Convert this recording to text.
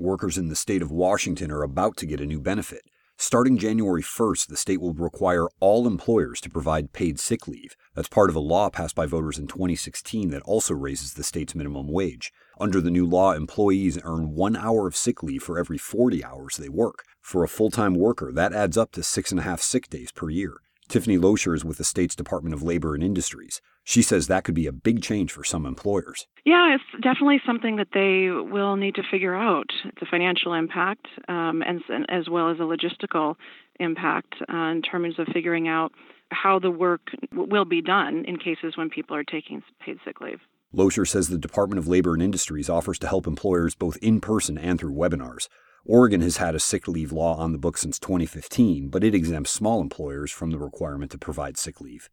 Workers in the state of Washington are about to get a new benefit. Starting January 1st, the state will require all employers to provide paid sick leave. That's part of a law passed by voters in 2016 that also raises the state's minimum wage. Under the new law, employees earn one hour of sick leave for every 40 hours they work. For a full time worker, that adds up to six and a half sick days per year. Tiffany Loescher is with the state's Department of Labor and Industries. She says that could be a big change for some employers. Yeah, it's definitely something that they will need to figure out the financial impact um, and, as well as a logistical impact uh, in terms of figuring out how the work will be done in cases when people are taking paid sick leave. Loescher says the Department of Labor and Industries offers to help employers both in person and through webinars. Oregon has had a sick leave law on the books since 2015, but it exempts small employers from the requirement to provide sick leave.